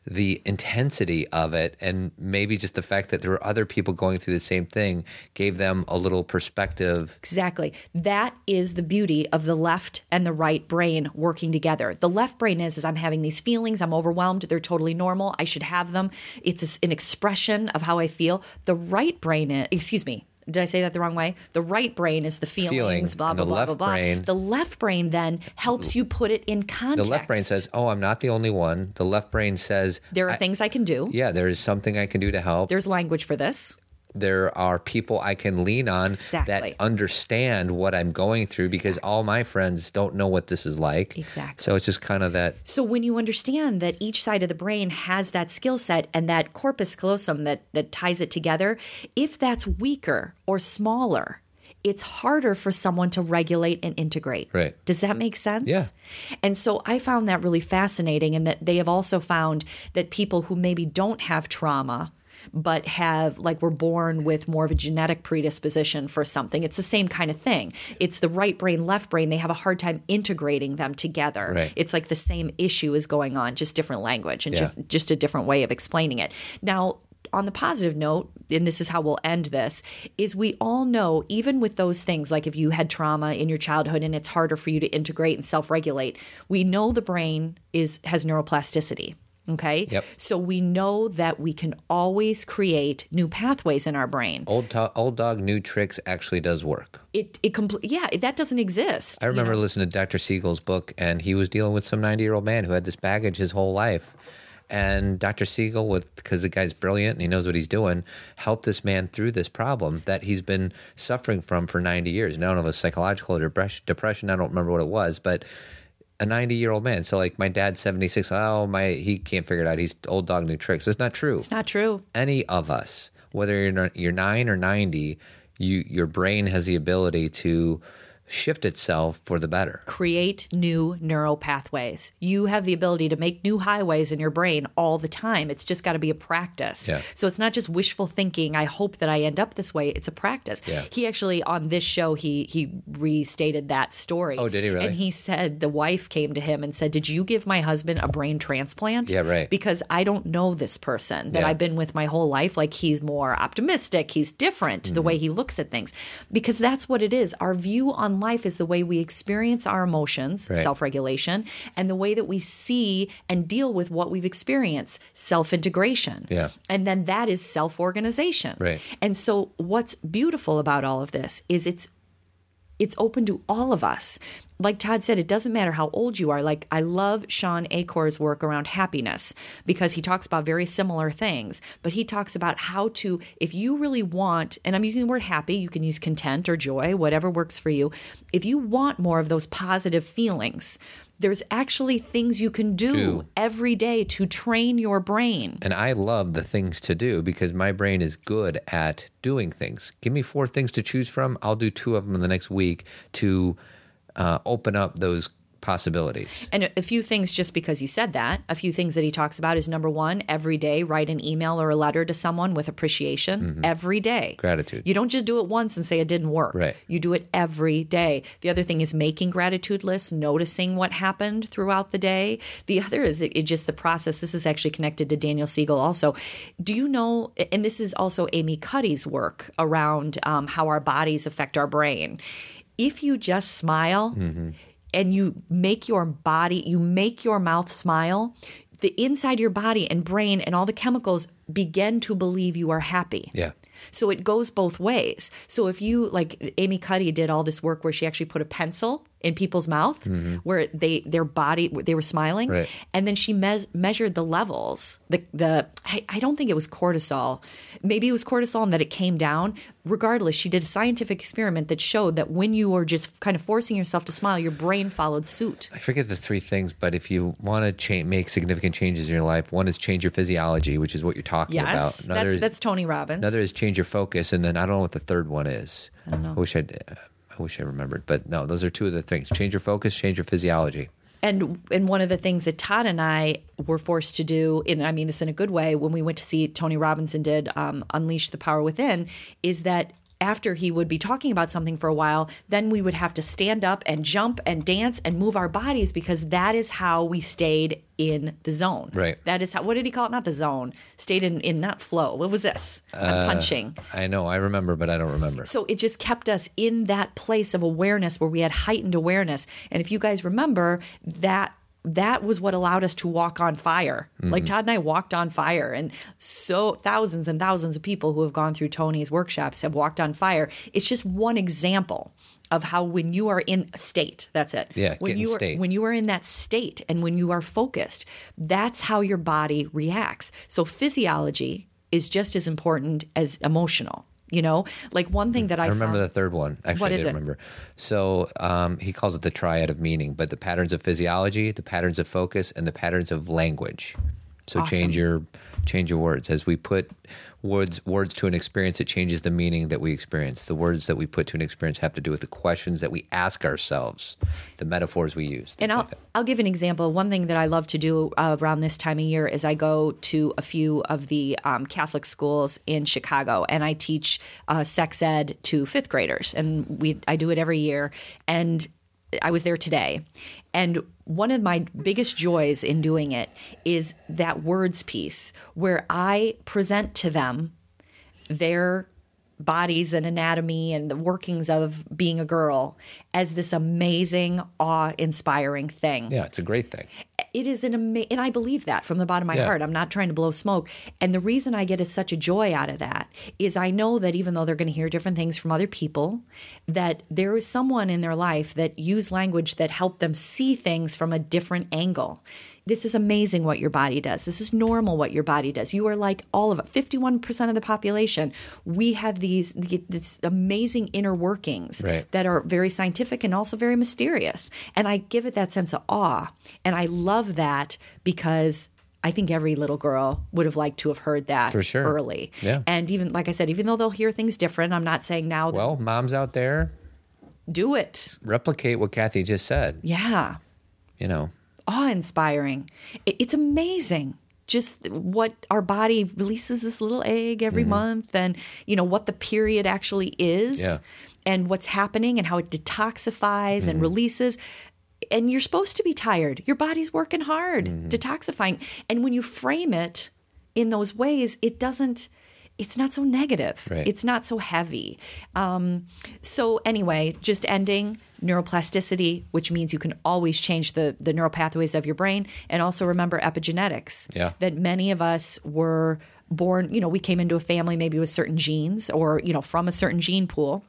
the intensity of it and maybe just the fact that there were other people going through the same thing gave them a little perspective Exactly. That is the beauty of the left and the right brain working together. The left brain is, is I'm having these feelings, I'm overwhelmed, they're totally normal, I should have them. It's an expression of how I feel. The right brain is, excuse me, did I say that the wrong way? The right brain is the feelings, Feeling, blah, blah, the blah, left blah, blah. brain- the left brain then helps you put it in context. the left brain says oh i'm not the only one the left brain says there are I- things I can do. yeah there is something i can do to help There's language for this. There are people I can lean on Exactly. that understand what I'm going through because all my friends don't know what this is like. Exactly. So it's just kind of that So when you understand that each side of the brain has that skill set and that corpus callosum that that ties it together, if that's weaker or smaller, it's harder for someone to regulate and integrate. Right. Does that make sense? Yeah. And so I found that really fascinating and that they have also found that people who maybe don't have trauma but have like were born with more of a genetic predisposition for something. It's the same kind of thing. It's the right brain left brain. They have a hard time integrating them together. Right. it's like the same issue is going on just different language and Yeah. ju- just a different way of explaining it. Now on the positive note and this is how we'll end this is we all know even with those things like if you had trauma in your childhood and it's harder for you to integrate and self-regulate we know the brain is has neuroplasticity okay Yep. so we know that we can always create new pathways in our brain old to- old dog new tricks actually does work. it it compl- yeah that doesn't exist I you remember know? listening to Dr. Siegel's book and he was dealing with some 90-year-old man who had this baggage his whole life. And Dr. Siegel, with because the guy's brilliant and he knows what he's doing, helped this man through this problem that he's been suffering from for 90 years. Now, I don't know if it was psychological or depression. I don't remember what it was, but a 90 year old man. So like my dad's 76. Oh my, he can't figure it out. He's old dog new tricks. It's not true. it's not true Any of us, whether you're you're nine or 90, you your brain has the ability to shift itself for the better. create new neural pathways. You have the ability to make new highways in your brain all the time. It's just got to be a practice. Yeah. So it's not just wishful thinking, I hope that I end up this way. It's a practice. Yeah. He actually on this show he he restated that story. Oh, did he really? And he said the wife came to him and said, "Did you give my husband a brain transplant?" Yeah, right. Because I don't know this person that Yeah. I've been with my whole life. Like he's more optimistic, he's different Mm-hmm. the way he looks at things. Because that's what it is. Our view on life is the way we experience our emotions, Right. self-regulation, and the way that we see and deal with what we've experienced, self-integration. Yeah. And then that is self-organization. Right. And so what's beautiful about all of this is it's it's open to all of us. Like Todd said, it doesn't matter how old you are. Like, I love Shawn Achor's work around happiness because he talks about very similar things, but he talks about how to, if you really want, and I'm using the word happy, you can use content or joy, whatever works for you. If you want more of those positive feelings, there's actually things you can do Do. every day to train your brain. And I love the things to do because my brain is good at doing things. Give me four things to choose from. I'll do two of them in the next week to uh, open up those possibilities. And a few things just because you said that, a few things that he talks about is number one, every day write an email or a letter to someone with appreciation every day. Mm-hmm. Gratitude. You don't just do it once and say it didn't work. Right. You do it every day. The other thing is making gratitude lists, noticing what happened throughout the day. The other is it, it just the process. This is actually connected to Daniel Siegel also. Do you know, and this is also Amy Cuddy's work around um, how our bodies affect our brain. If you just smile, mm-hmm. and you make your body, you make your mouth smile, the inside your body and brain and all the chemicals begin to believe you are happy. Yeah. So it goes both ways. So if you like Amy Cuddy did all this work where she actually put a pencil in people's mouth where they their body they were smiling Right. and then she mes- measured the levels the the I, I don't think it was cortisol maybe it was cortisol and that it came down regardless she did a scientific experiment that showed that when you were just kind of forcing yourself to smile your brain followed suit I forget the three things, but if you want to cha- make significant changes in your life, one is change your physiology, which is what you're talking yes about. Another, that's that's tony robbins another is change your focus, and then I don't know what the third one is. I don't know. I wish I'd, uh, I wish I remembered, but no, those are two of the things: change your focus, change your physiology. and and one of the things that Todd and I were forced to do, and I mean this in a good way, when we went to see Tony Robinson did um, Unleash the Power Within, is that after he would be talking about something for a while, then we would have to stand up and jump and dance and move our bodies because that is how we stayed in the zone. Right. That is how. What did he call it? Not the zone. Stayed in in not flow. What was this? I'm uh, punching. I know, I remember, but I don't remember. So it just kept us in that place of awareness where we had heightened awareness. And if you guys remember, that that was what allowed us to walk on fire. Like Todd and I walked on fire, and so thousands and thousands of people who have gone through Tony's workshops have walked on fire. It's just one example of how when you are in state, that's it. Yeah, when you are state. when you are in that state and when you are focused, that's how your body reacts. So physiology is just as important as emotional. You know, like one thing that I, I remember found, the third one. Actually, What I is it? remember. So um, he calls it the triad of meaning, but the patterns of physiology, the patterns of focus, and the patterns of language. So change your change your words as we put words words to an experience. It changes the meaning that we experience. The words that we put to an experience have to do with the questions that we ask ourselves, the metaphors we use. And I'll like. I'll give an example. One thing that I love to do uh, around this time of year is I go to a few of the um, Catholic schools in Chicago, and I teach uh, sex ed to fifth graders, and we I do it every year. And I was there today, and one of my biggest joys in doing it is that words piece where I present to them their bodies and anatomy and the workings of being a girl as this amazing, awe inspiring thing. yeah, it's a great thing. It is an amazing, and I believe that from the bottom of my Yeah. heart. I'm not trying to blow smoke. And the reason I get such a joy out of that is I know that even though they're going to hear different things from other people, that there is someone in their life that use language that help them see things from a different angle. This is amazing what your body does. This is normal what your body does. You are like all of it. 51% of the population. We have these this amazing inner workings Right. that are very scientific and also very mysterious. And I give it that sense of awe. And I love that because I think every little girl would have liked to have heard that For sure. early. Yeah. And even, like I said, even though they'll hear things different, I'm not saying now that Well, moms out there, do it. replicate what Cathy just said. Yeah. You know, Awe inspiring. It, it's amazing. Just what our body releases this little egg every mm-hmm. month, and you know what the period actually is, Yeah. and what's happening, and how it detoxifies and mm-hmm. releases. And you're supposed to be tired. Your body's working hard, mm-hmm. detoxifying. And when you frame it in those ways, it doesn't. It's not so negative. Right. It's not so heavy. Um, so anyway, just ending neuroplasticity, which means you can always change the the neural pathways of your brain, and also remember epigenetics. Yeah. That many of us were born. You know, we came into a family maybe with certain genes, or you know, from a certain gene pool.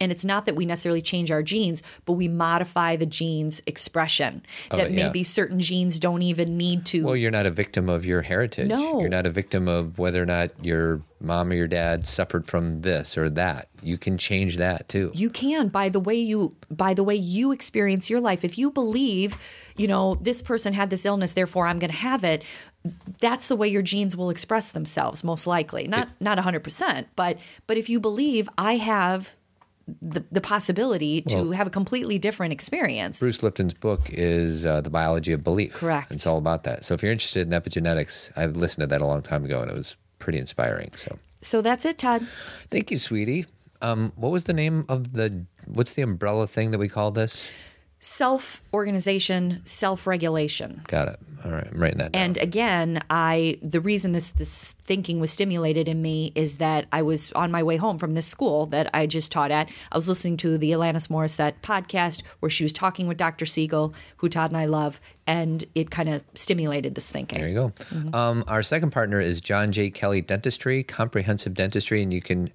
And it's not that we necessarily change our genes, but we modify the genes' expression. that it, yeah. maybe certain genes don't even need to. Well, you're not a victim of your heritage. No. You're not a victim of whether or not your mom or your dad suffered from this or that. You can change that too. You can by the way you by the way you experience your life. If you believe, you know, this person had this illness, therefore I'm going to have it. That's the way your genes will express themselves, most likely. Not not 100, percent but but if you believe I have the, the possibility to have a completely different experience. Bruce Lipton's book is uh, The Biology of Belief. Correct. It's all about that. So if you're interested in epigenetics, I've listened to that a long time ago and it was pretty inspiring. So So that's it, Todd. thank you, sweetie. Um, what was the name of the, what's the umbrella thing that we call this? self organization, self regulation. Got it. All right, I'm writing that down. And again, I the reason this this thinking was stimulated in me is that I was on my way home from this school that I just taught at. I was listening to the Alanis Morissette podcast where she was talking with Dr. Siegel, who Todd and I love, and it kind of stimulated this thinking. There you go. Mm-hmm. Um, our second partner is John J. Kelly Dentistry, Comprehensive Dentistry, and you can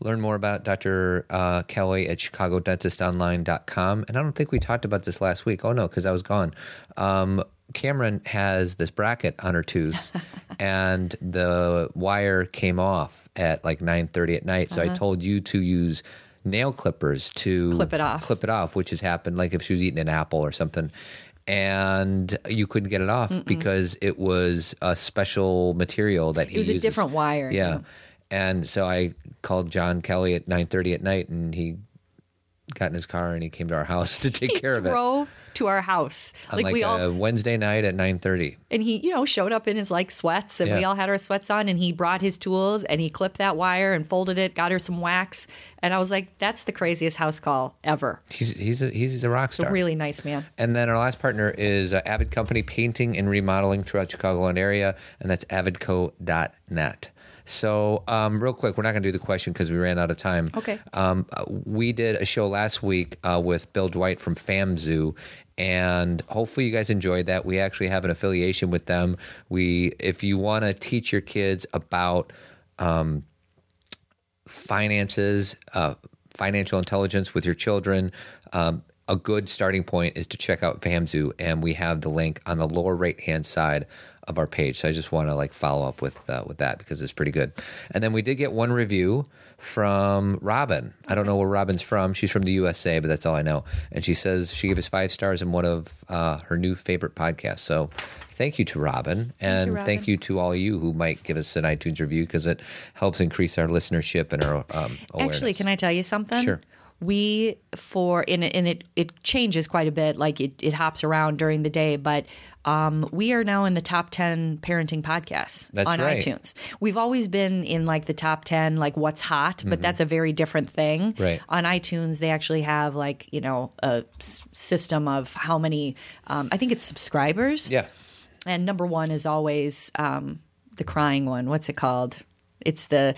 learn more about Dr. Uh, Kelly at ChicagoDentistOnline.com. And I don't think we talked about this last week. Oh no, because I was gone. Um, Cameron has this bracket on her tooth, and the wire came off at like nine thirty at night. So I told you to use nail clippers to Uh-huh. Clip it off. Clip it off, which has happened like if she was eating an apple or something. And you couldn't get it off because it was a special material that he It was a different wire. Yeah. And so I called John Kelly at 9:30 at night and he got in his car and he came to our house to take care of it. drove to our house. Like, like we all a Wednesday night at 9:30. and he you know showed up in his like sweats and we all had our sweats on and he brought his tools and he clipped that wire and folded it got her some wax and i was like that's the craziest house call ever He's he's a, he's a rock star. really nice man And then our last partner is uh, Avid Company Painting and Remodeling throughout Chicagoland area, and that's avidco.net. So, um, real quick, we're not going to do the question because we ran out of time. Okay. Um, uh, we did a show last week uh, with Bill Dwight from FamZoo, and hopefully you guys enjoyed that. We actually have an affiliation with them. We, if you want to teach your kids about um, finances, uh, financial intelligence with your children, um, a good starting point is to check out FamZoo, and we have the link on the lower right hand side of our page. So I just want to like follow up with uh, with that because it's pretty good. And then we did get one review from Robin. I don't know where Robin's from. She's from the USA, but that's all I know. And she says she gave us five stars in one of uh, her new favorite podcasts. So thank you to Robin, and Robin. thank you to all you who might give us an iTunes review because it helps increase our listenership and our um, awareness. actually can i tell you something Sure. we for and and it it changes quite a bit like it, it hops around during the day but um, we are now in the top 10 parenting podcasts That's on right. itunes we've always been in like the top 10 like what's hot but that's a very different thing Mm-hmm. Right. on itunes they actually have like you know a s- system of how many um, i think it's subscribers Yeah. and number one is always um, the crying one. What's it called? It's the,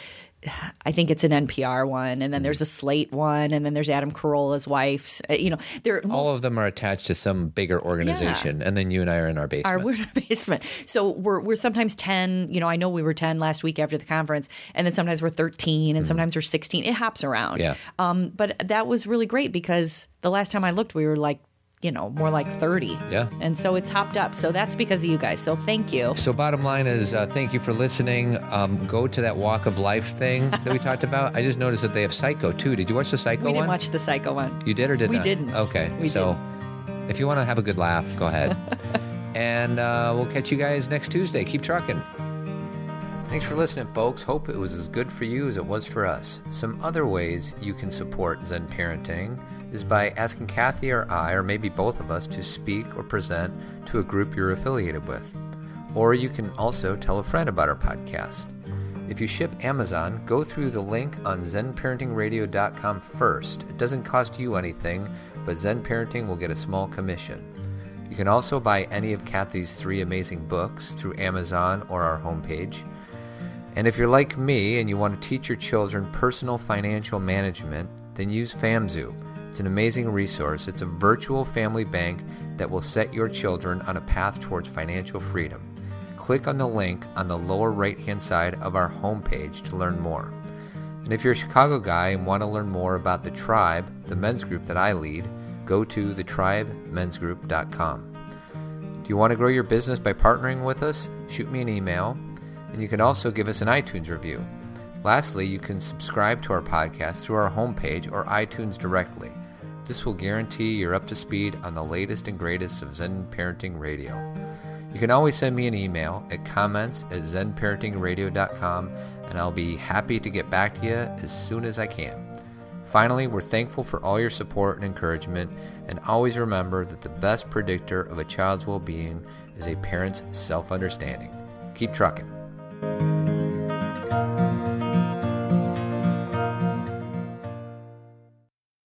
I think it's an NPR one, and then there's a Slate one, and then there's Adam Carolla's wife's. Uh, you know, they're All of them are attached to some bigger organization, and then you and I are in our basement. our we're in our basement. So we're we're sometimes ten. You know, I know we were ten last week after the conference, and then sometimes we're thirteen, and sometimes we're sixteen. It hops around. Yeah. Um, but that was really great because the last time I looked, we were like, you know, more like thirty. Yeah. And so it's hopped up. So that's because of you guys. So thank you. so, bottom line is, uh, thank you for listening. Um, go to that walk of life thing that we talked about. I just noticed that they have Psycho too. Did you watch the Psycho We didn't one? watch the Psycho one. You did or did not? We not? didn't. Okay. We so, if you want to have a good laugh, go ahead. and uh, we'll catch you guys next Tuesday. Keep trucking. Thanks for listening, folks. Hope it was as good for you as it was for us. Some other ways you can support Zen Parenting is by asking Cathy or I, or maybe both of us, to speak or present to a group you're affiliated with. Or you can also tell a friend about our podcast. If you ship Amazon, go through the link on zenparentingradio.com first. It doesn't cost you anything, but Zen Parenting will get a small commission. You can also buy any of Cathy's three amazing books through Amazon or our homepage. And if you're like me and you want to teach your children personal financial management, then use FamZoo. It's an amazing resource. It's a virtual family bank that will set your children on a path towards financial freedom. Click on the link on the lower right hand side of our homepage to learn more. And if you're a Chicago guy and want to learn more about the tribe, the men's group that I lead, go to thetribemensgroup.com. Do you want to grow your business by partnering with us? Shoot me an email, and you can also give us an iTunes review. Lastly, you can subscribe to our podcast through our homepage or iTunes directly. This will guarantee you're up to speed on the latest and greatest of Zen Parenting Radio. You can always send me an email at comments at zenparentingradio.com, and I'll be happy to get back to you as soon as I can. Finally, we're thankful for all your support and encouragement, and always remember that the best predictor of a child's well being is a parent's self understanding. Keep trucking.